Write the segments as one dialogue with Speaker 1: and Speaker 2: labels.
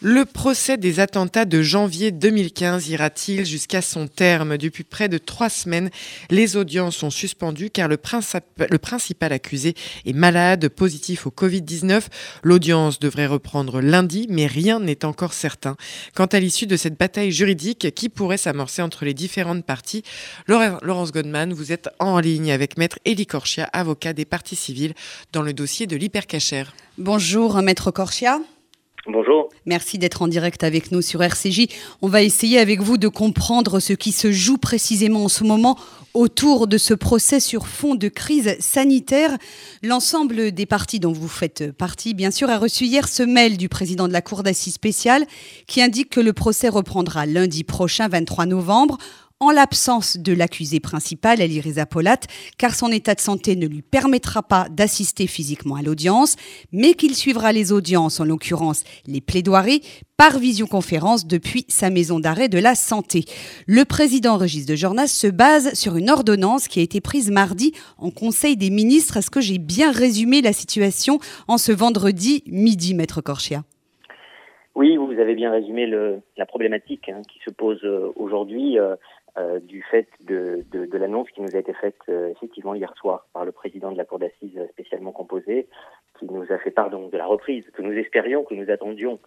Speaker 1: Le procès des attentats de janvier 2015 ira-t-il jusqu'à son terme? Depuis près de trois semaines, les audiences sont suspendues car le, principal accusé est malade, positif au Covid-19. L'audience devrait reprendre lundi, mais rien n'est encore certain. Quant à l'issue de cette bataille juridique qui pourrait s'amorcer entre les différentes parties, Laurence Godman, vous êtes en ligne avec Maître Elie Corchia, avocat des parties civiles, dans le dossier de l'hypercachère.
Speaker 2: Bonjour, Maître Corchia.
Speaker 3: Bonjour.
Speaker 2: Merci d'être en direct avec nous sur RCJ. On va essayer avec vous de comprendre ce qui se joue précisément en ce moment autour de ce procès sur fond de crise sanitaire. L'ensemble des partis dont vous faites partie, bien sûr, a reçu hier ce mail du président de la Cour d'assises spéciale qui indique que le procès reprendra lundi prochain, 23 novembre en l'absence de l'accusé principal, Elireza Polat, car son état de santé ne lui permettra pas d'assister physiquement à l'audience, mais qu'il suivra les audiences, en l'occurrence les plaidoiries, par visioconférence depuis sa maison d'arrêt de la santé. Le président Régis de Jornas se base sur une ordonnance qui a été prise mardi en Conseil des ministres. Est-ce que j'ai bien résumé la situation en ce vendredi midi, Maître Corchia?
Speaker 3: Oui, vous avez bien résumé la problématique hein, qui se pose euh, aujourd'hui. Euh, euh, du fait de, l'annonce qui nous a été faite euh, effectivement hier soir par le président de la Cour d'assises spécialement composée, qui nous a fait part de la reprise que nous espérions, que nous attendions,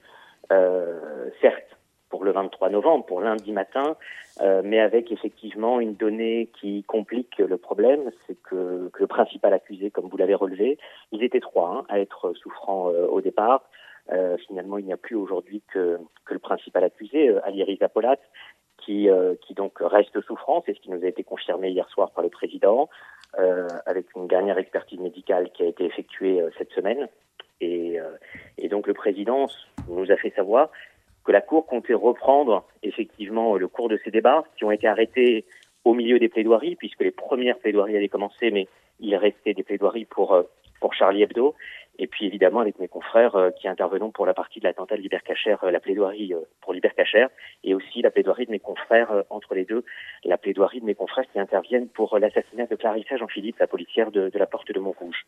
Speaker 3: euh, certes pour le 23 novembre, pour lundi matin, euh, mais avec effectivement une donnée qui complique le problème, c'est que, le principal accusé, comme vous l'avez relevé, ils étaient trois hein, à être souffrants au départ. finalement, il n'y a plus aujourd'hui que, le principal accusé, Ali Riza Polat, qui, euh, qui donc reste souffrant, c'est ce qui nous a été confirmé hier soir par le président, euh, avec une dernière expertise médicale qui a été effectuée euh, cette semaine. Et, donc le président nous a fait savoir que la Cour comptait reprendre effectivement le cours de ces débats qui ont été arrêtés au milieu des plaidoiries, puisque les premières plaidoiries allaient commencer, mais il restait des plaidoiries pour, pour Charlie Hebdo. Et puis évidemment avec mes confrères euh, qui intervenons pour la partie de l'attentat de l'Hypercachère, euh, la plaidoirie euh, pour l'Hypercachère, et aussi la plaidoirie de mes confrères entre les deux, la plaidoirie de mes confrères qui interviennent pour l'assassinat de Clarissa Jean-Philippe, la policière de, de, la porte de Montrouge.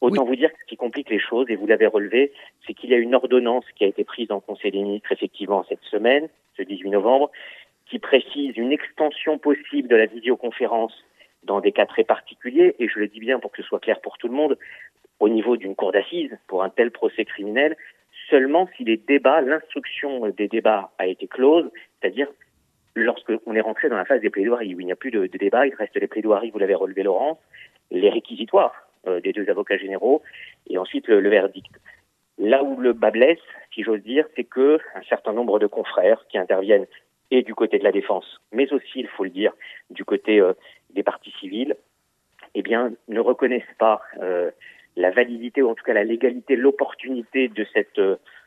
Speaker 3: Autant vous dire que ce qui complique les choses, et vous l'avez relevé, c'est qu'il y a une ordonnance qui a été prise en Conseil des ministres effectivement cette semaine, ce 18 novembre, qui précise une extension possible de la visioconférence dans des cas très particuliers, et je le dis bien pour que ce soit clair pour tout le monde, au niveau d'une cour d'assises pour un tel procès criminel seulement si les débats, l'instruction des débats a été close, c'est-à-dire lorsqu'on est rentré dans la phase des plaidoiries, où il n'y a plus de, de débat, il reste les plaidoiries, vous l'avez relevé Laurence, les réquisitoires euh, des deux avocats généraux, et ensuite le, verdict. Là où le bas blesse, si j'ose dire, c'est que un certain nombre de confrères qui interviennent et du côté de la défense, mais aussi, il faut le dire, du côté euh, des partis civils, eh bien, ne reconnaissent pas euh, la validité ou en tout cas la légalité, l'opportunité de cette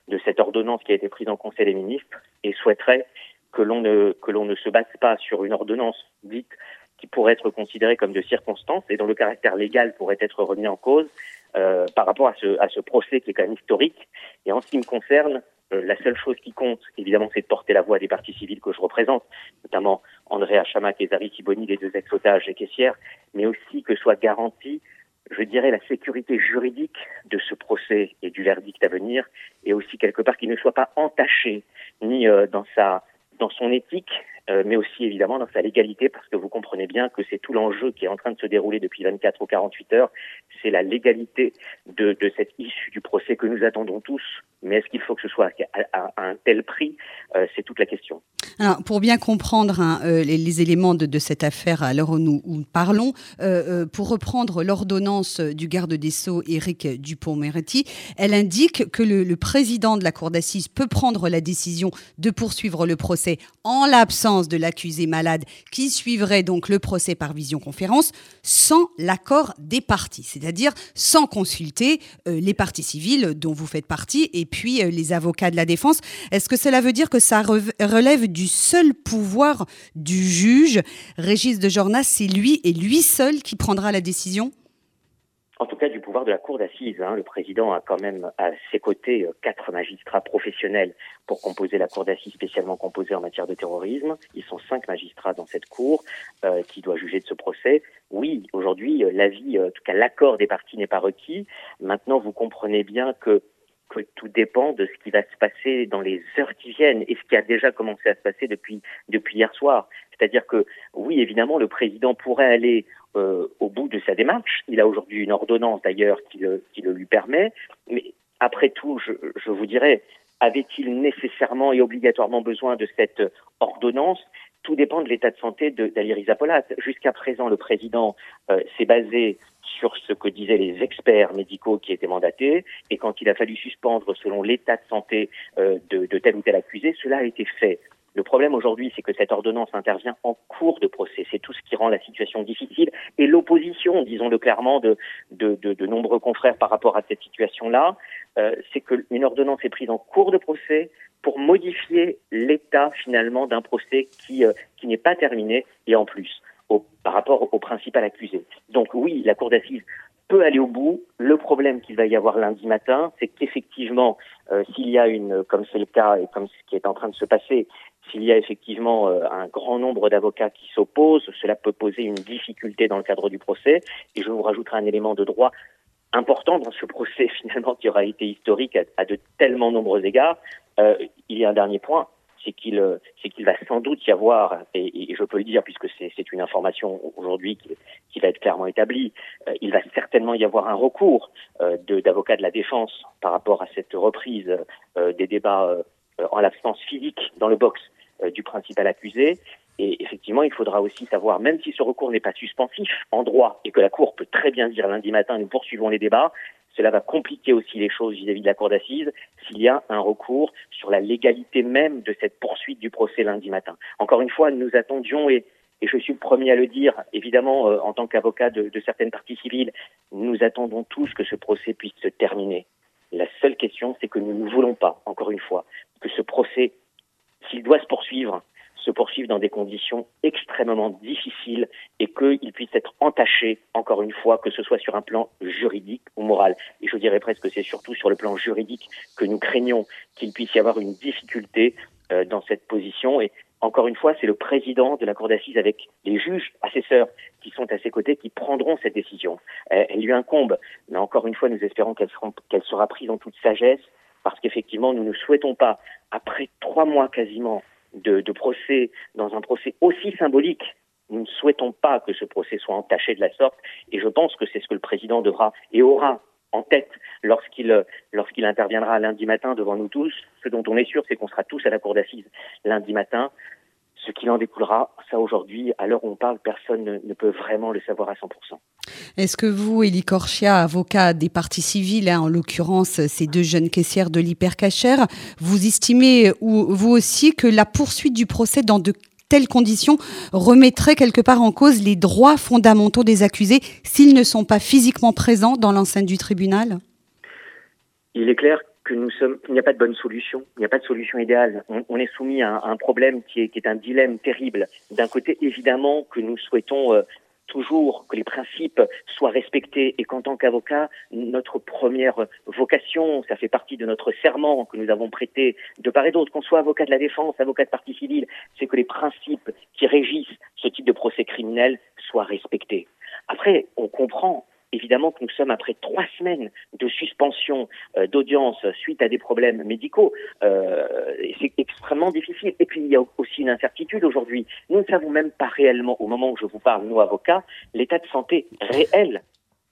Speaker 3: de cette ordonnance qui a été prise en Conseil des ministres et souhaiterait que l'on ne que l'on ne se base pas sur une ordonnance dite qui pourrait être considérée comme de circonstance et dont le caractère légal pourrait être remis en cause euh, par rapport à ce à ce procès qui est quand même historique. Et en ce qui me concerne, euh, la seule chose qui compte, évidemment, c'est de porter la voix des partis civils que je représente, notamment André Chamak et Zari Siboni, les deux ex-otages et caissières, mais aussi que soit garantie je dirais, la sécurité juridique de ce procès et du verdict à venir, et aussi quelque part qu'il ne soit pas entaché ni euh, dans sa dans son éthique, euh, mais aussi évidemment dans sa légalité, parce que vous comprenez bien que c'est tout l'enjeu qui est en train de se dérouler depuis 24 ou 48 heures, c'est la légalité de, de cette issue du procès que nous attendons tous, mais est-ce qu'il faut que ce soit à, à, un tel prix? Euh, C'est toute la question.
Speaker 2: Alors, pour bien comprendre hein, euh, les, les, éléments de, de, cette affaire à l'heure où nous, où parlons, euh, euh pour reprendre l'ordonnance du garde des Sceaux, Éric Dupont-Moretti, elle indique que le, le président de la Cour d'assises peut prendre la décision de poursuivre le procès en l'absence de l'accusé malade qui suivrait donc le procès par visioconférence sans l'accord des parties, c'est-à-dire sans consulter euh, les parties civiles dont vous faites partie et puis euh, les avocats de la défense. Est-ce que cela veut dire que ça relève du seul pouvoir du juge? Régis de Jornas, c'est lui et lui seul qui prendra la décision?
Speaker 3: En tout cas du pouvoir de la cour d'assises. Hein. Le président a quand même à ses côtés euh, quatre magistrats professionnels pour composer la cour d'assises spécialement composée en matière de terrorisme. Ils sont cinq magistrats dans cette cour euh, qui doit juger de ce procès. Oui, aujourd'hui, l'avis, en tout cas l'accord des parties n'est pas requis. Maintenant, vous comprenez bien que tout dépend de ce qui va se passer dans les heures qui viennent et ce qui a déjà commencé à se passer depuis, depuis hier soir. C'est-à-dire que, oui, évidemment, le président pourrait aller euh, au bout de sa démarche. Il a aujourd'hui une ordonnance, d'ailleurs, qui le, qui le lui permet. Mais après tout, je, je vous dirais, avait-il nécessairement et obligatoirement besoin de cette ordonnance? Tout dépend de l'état de santé d'Ali Polat. Jusqu'à présent, le président euh, s'est basé sur ce que disaient les experts médicaux qui étaient mandatés, et quand il a fallu suspendre selon l'état de santé euh, de, tel ou tel accusé, cela a été fait. Le problème aujourd'hui, c'est que cette ordonnance intervient en cours de procès. C'est tout ce qui rend la situation difficile. Et l'opposition, disons-le clairement, de, de, de, de, nombreux confrères par rapport à cette situation-là, euh, c'est qu'une ordonnance est prise en cours de procès pour modifier l'état finalement d'un procès qui, euh, qui n'est pas terminé et en plus par rapport au principal accusé. Donc oui, la Cour d'assises peut aller au bout. Le problème qu'il va y avoir lundi matin, c'est qu'effectivement, euh, s'il y a une, comme c'est le cas et comme ce qui est en train de se passer, s'il y a effectivement euh, un grand nombre d'avocats qui s'opposent, cela peut poser une difficulté dans le cadre du procès. Et je vous rajouterai un élément de droit important dans ce procès finalement qui aura été historique à, de tellement nombreux égards. Euh, il y a un dernier point, c'est qu'il euh, c'est qu'il va sans doute y avoir, et, je peux le dire puisque c'est une information aujourd'hui qui, va être clairement établie, euh, il va certainement y avoir un recours euh, d'avocats de, de, la défense par rapport à cette reprise euh, des débats en l'absence physique dans le box du principal accusé. Et effectivement, il faudra aussi savoir, même si ce recours n'est pas suspensif en droit et que la Cour peut très bien dire lundi matin, nous poursuivons les débats, cela va compliquer aussi les choses vis-à-vis de la Cour d'assises s'il y a un recours sur la légalité même de cette poursuite du procès lundi matin. Encore une fois, nous attendions et, je suis le premier à le dire, évidemment, euh, en tant qu'avocat de, de certaines parties civiles, nous attendons tous que ce procès puisse se terminer. La seule question, c'est que nous ne voulons pas, encore une fois, que ce procès, s'il doit se poursuivre, poursuivent dans des conditions extrêmement difficiles et qu'ils puissent être entachés, encore une fois, que ce soit sur un plan juridique ou moral. Et je dirais presque que c'est surtout sur le plan juridique que nous craignons qu'il puisse y avoir une difficulté euh, dans cette position. Et encore une fois, c'est le président de la Cour d'assises avec les juges assesseurs qui sont à ses côtés qui prendront cette décision. Elle, elle lui incombe, mais encore une fois, nous espérons qu'elle qu sera prise en toute sagesse parce qu'effectivement, nous ne souhaitons pas, après trois mois quasiment de, procès dans un procès aussi symbolique nous ne souhaitons pas que ce procès soit entaché de la sorte et je pense que c'est ce que le président devra et aura en tête lorsqu'il lorsqu'il interviendra lundi matin devant nous tous. Ce dont on est sûr, c'est qu'on sera tous à la cour d'assises lundi matin. Ce qu'il en découlera, ça aujourd'hui, à l'heure où on parle, personne ne, ne, peut vraiment le savoir à 100%.
Speaker 2: Est-ce que vous, Elie Corchia, avocat des parties civiles, hein, en l'occurrence ces deux jeunes caissières de l'hypercachère, vous estimez, ou vous aussi, que la poursuite du procès dans de telles conditions remettrait quelque part en cause les droits fondamentaux des accusés s'ils ne sont pas physiquement présents dans l'enceinte du tribunal?
Speaker 3: Il est clair que nous sommes, qu'il n'y a pas de bonne solution, il n'y a pas de solution idéale. On, est soumis à un, à un problème qui est, qui est, un dilemme terrible. D'un côté, évidemment, que nous souhaitons euh, toujours que les principes soient respectés et qu'en tant qu'avocat, notre première vocation, ça fait partie de notre serment que nous avons prêté de part et d'autre, qu'on soit avocat de la défense, avocat de partie civile, c'est que les principes qui régissent ce type de procès criminel soient respectés. Après, on comprend évidemment que nous sommes après trois semaines de suspension euh, d'audience suite à des problèmes médicaux. Euh, c'est extrêmement difficile. Et puis il y a aussi une incertitude aujourd'hui. Nous ne savons même pas réellement, au moment où je vous parle, nos avocats, l'état de santé réel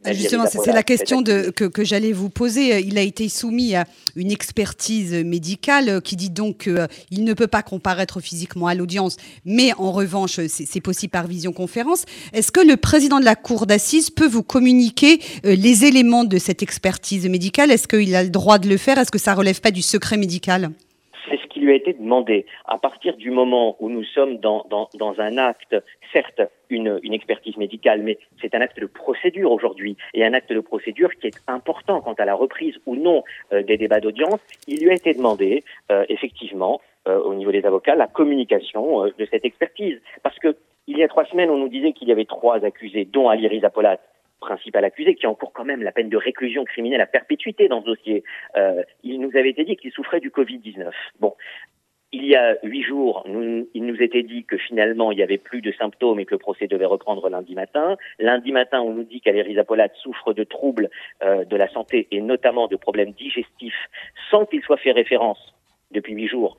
Speaker 2: justement, c'est la question de, que, que j'allais vous poser. Il a été soumis à une expertise médicale qui dit donc qu'il euh, ne peut pas comparaître physiquement à l'audience, mais en revanche, c'est possible par visioconférence. Est-ce que le président de la Cour d'assises peut vous communiquer euh, les éléments de cette expertise médicale? Est-ce qu'il a le droit de le faire? Est-ce que ça relève pas du secret médical?
Speaker 3: C'est ce qui lui a été demandé. À partir du moment où nous sommes dans, dans, dans un acte, certes, une, une expertise médicale, mais c'est un acte de procédure aujourd'hui, et un acte de procédure qui est important quant à la reprise ou non euh, des débats d'audience. Il lui a été demandé, euh, effectivement, euh, au niveau des avocats, la communication de cette expertise. Parce que il y a trois semaines, on nous disait qu'il y avait trois accusés, dont Ali Rizapolat, principal accusé, qui encourt quand même la peine de réclusion criminelle à perpétuité dans ce dossier. Euh, il nous avait été dit qu'il souffrait du Covid-19. Bon, il y a huit jours, il nous était dit que finalement il n'y avait plus de symptômes et que le procès devait reprendre lundi matin. Lundi matin, on nous dit qu'Aléry Zapolade souffre de troubles euh, de la santé et notamment de problèmes digestifs sans qu'il soit fait référence depuis huit jours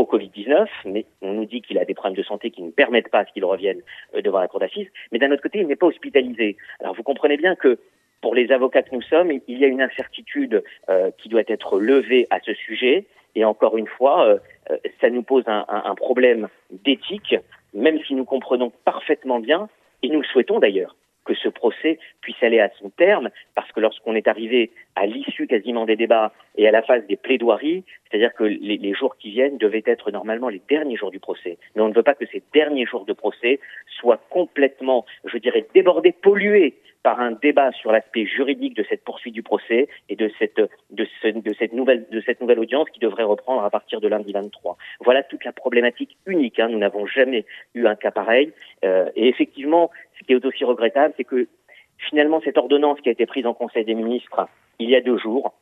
Speaker 3: au Covid-19, mais on nous dit qu'il a des problèmes de santé qui ne permettent pas qu'il revienne euh, devant la cour d'assises. Mais d'un autre côté, il n'est pas hospitalisé. Alors vous comprenez bien que pour les avocats que nous sommes, il y a une incertitude euh, qui doit être levée à ce sujet. Et encore une fois, euh, euh, ça nous pose un, un, problème d'éthique, même si nous comprenons parfaitement bien, et nous le souhaitons d'ailleurs, que ce procès puisse aller à son terme, parce que lorsqu'on est arrivé à l'issue quasiment des débats et à la phase des plaidoiries, c'est-à-dire que les, jours qui viennent devaient être normalement les derniers jours du procès. Mais on ne veut pas que ces derniers jours de procès soient complètement, je dirais, débordés, pollués par un débat sur l'aspect juridique de cette poursuite du procès et de cette, de, de, cette nouvelle, de cette nouvelle audience qui devrait reprendre à partir de lundi 23. Voilà toute la problématique unique. Hein. Nous n'avons jamais eu un cas pareil. Euh, et effectivement, ce qui est aussi regrettable, c'est que finalement, cette ordonnance qui a été prise en Conseil des ministres il y a deux jours,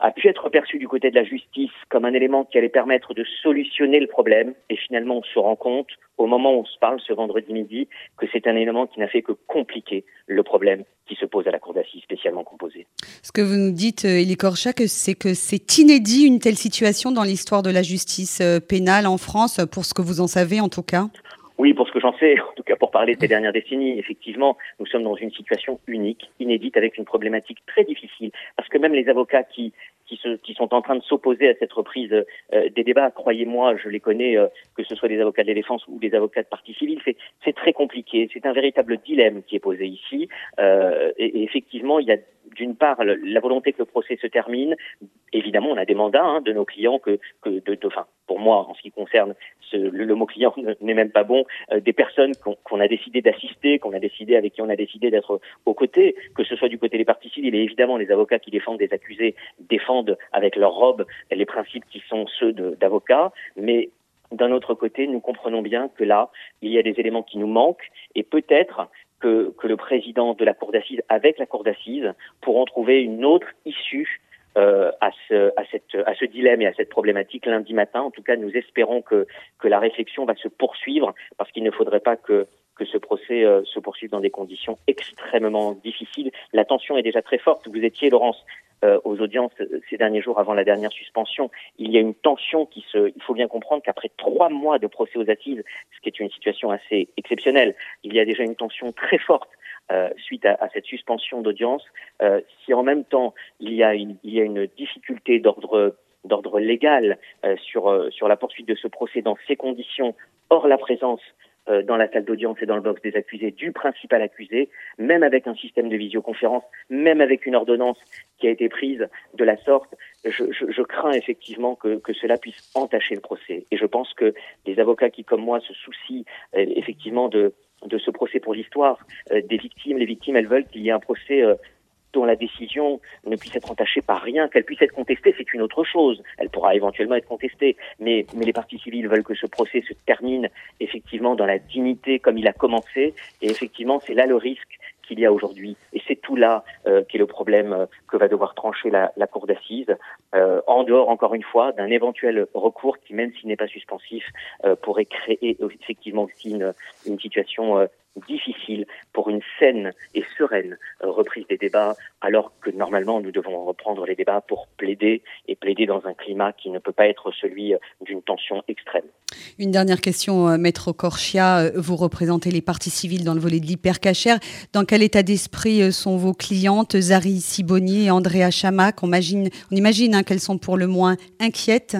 Speaker 3: a pu être perçu du côté de la justice comme un élément qui allait permettre de solutionner le problème. Et finalement, on se rend compte, au moment où on se parle ce vendredi midi, que c'est un élément qui n'a fait que compliquer le problème qui se pose à la Cour d'assises spécialement composée.
Speaker 2: Ce que vous nous dites, Elie Korchak, c'est que c'est inédit une telle situation dans l'histoire de la justice euh, pénale en France, pour ce que vous en savez en tout cas?
Speaker 3: Oui, pour ce que j'en sais, en tout cas pour parler de ces dernières décennies, effectivement, nous sommes dans une situation unique, inédite, avec une problématique très difficile, parce que même les avocats qui qui, se, qui sont en train de s'opposer à cette reprise euh, des débats. Croyez-moi, je les connais, euh, que ce soit des avocats de la défense ou des avocats de partie civile, c'est très compliqué. C'est un véritable dilemme qui est posé ici. Euh, et, effectivement, il y a d'une part la volonté que le procès se termine. Évidemment, on a des mandats hein, de nos clients que, que de, de, enfin, pour moi, en ce qui concerne ce, le, le, mot client n'est même pas bon, euh, des personnes qu'on a décidé d'assister, qu'on a décidé avec qui on a décidé d'être aux côtés, que ce soit du côté des parties civiles et évidemment les avocats qui défendent des accusés défendent avec leur robe les principes qui sont ceux d'avocats, mais d'un autre côté, nous comprenons bien que là, il y a des éléments qui nous manquent et peut-être que, que, le président de la Cour d'assises, avec la Cour d'assises, pourront trouver une autre issue euh, à, ce, dilemme et à cette problématique lundi matin. En tout cas, nous espérons que, la réflexion va se poursuivre parce qu'il ne faudrait pas que que ce procès euh, se poursuive dans des conditions extrêmement difficiles. La tension est déjà très forte. Vous étiez, Laurence, euh, aux audiences euh, ces derniers jours avant la dernière suspension. Il y a une tension qui se. Il faut bien comprendre qu'après trois mois de procès aux assises, ce qui est une situation assez exceptionnelle, il y a déjà une tension très forte euh, suite à, à, cette suspension d'audience. Euh, si en même temps il y a une, il y a une difficulté d'ordre d'ordre légal euh, sur sur la poursuite de ce procès dans ces conditions, hors la présence euh, dans la salle d'audience et dans le box des accusés du principal accusé, même avec un système de visioconférence, même avec une ordonnance qui a été prise de la sorte, je, je, je crains effectivement que, que, cela puisse entacher le procès. Et je pense que les avocats qui, comme moi, se soucient euh, effectivement de, de ce procès pour l'histoire euh, des victimes, les victimes, elles veulent qu'il y ait un procès dont la décision ne puisse être entachée par rien, qu'elle puisse être contestée, c'est une autre chose. Elle pourra éventuellement être contestée, mais, mais les parties civiles veulent que ce procès se termine effectivement dans la dignité comme il a commencé, et effectivement c'est là le risque qu'il y a aujourd'hui. Tout là euh, qui est le problème euh, que va devoir trancher la, Cour d'assises, euh, en dehors, encore une fois, d'un éventuel recours qui, même s'il n'est pas suspensif, pourrait créer effectivement aussi une, une situation difficile pour une saine et sereine reprise des débats, alors que normalement nous devons reprendre les débats pour plaider et plaider dans un climat qui ne peut pas être celui d'une tension extrême.
Speaker 2: Une dernière question, Maître Corchia. Vous représentez les parties civiles dans le volet de l'hypercachère. Dans quel état d'esprit sont vos clientes, Zari Siboni et Andrea Chamac on imagine, hein, qu'elles sont pour le moins inquiètes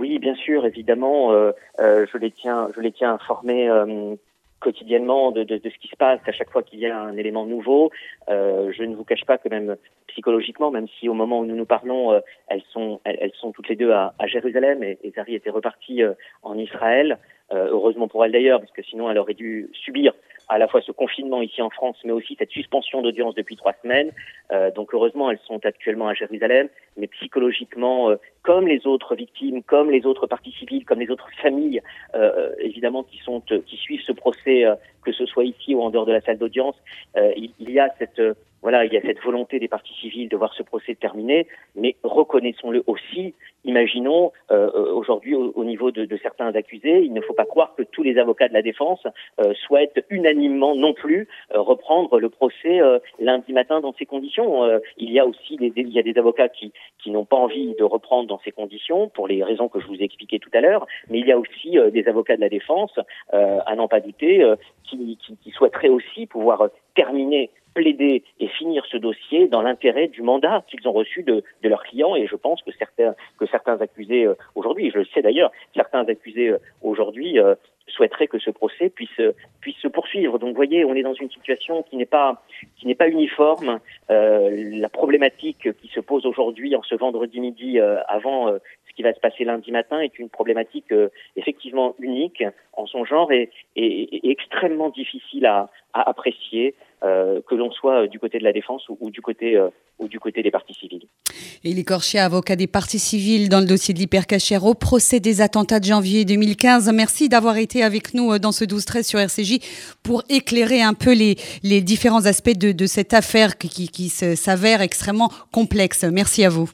Speaker 3: oui, bien sûr, évidemment, euh, euh, je les tiens, je les tiens informés euh, quotidiennement de, ce qui se passe à chaque fois qu'il y a un élément nouveau. Je ne vous cache pas que même psychologiquement, même si au moment où nous nous parlons, elles sont elles, sont toutes les deux à, Jérusalem et, et Zari était repartie en Israël. Heureusement pour elle d'ailleurs, parce que sinon elle aurait dû subir à la fois ce confinement ici en France, mais aussi cette suspension d'audience depuis trois semaines. Euh, donc heureusement, elles sont actuellement à Jérusalem, mais psychologiquement comme les autres victimes, comme les autres parties civiles, comme les autres familles, euh, évidemment, qui sont qui suivent ce procès, que ce soit ici ou en dehors de la salle d'audience, il, il, y a cette voilà, il y a cette volonté des parties civiles de voir ce procès terminé, mais reconnaissons-le aussi. Imaginons euh, euh, aujourd'hui au, niveau de, de, certains accusés, il ne faut pas croire que tous les avocats de la défense euh, souhaitent unanimement non plus euh, reprendre le procès euh, lundi matin dans ces conditions. il y a aussi des, il y a des avocats qui, qui n'ont pas envie de reprendre dans ces conditions pour les raisons que je vous ai expliquées tout à l'heure, mais il y a aussi des avocats de la défense, à n'en pas douter, qui, qui, souhaiteraient aussi pouvoir terminer plaider et finir ce dossier dans l'intérêt du mandat qu'ils ont reçu de, leurs clients. Et je pense que certains, que certains accusés euh, aujourd'hui, je le sais d'ailleurs, certains accusés euh, aujourd'hui euh, souhaiteraient que ce procès puisse se poursuivre. Donc, vous voyez, on est dans une situation qui n'est pas uniforme. la problématique qui se pose aujourd'hui, en ce vendredi midi, avant ce qui va se passer lundi matin, est une problématique effectivement unique en son genre et, extrêmement difficile à apprécier. Euh, que l'on soit du côté de la défense ou, du côté euh, ou du côté des parties civiles.
Speaker 2: Élie Corchia, avocat des parties civiles dans le dossier de l'hypercachère au procès des attentats de janvier 2015. Merci d'avoir été avec nous euh, dans ce 12-13 sur RCJ pour éclairer un peu les, les différents aspects de, de cette affaire qui, qui s'avère extrêmement complexe. Merci à vous.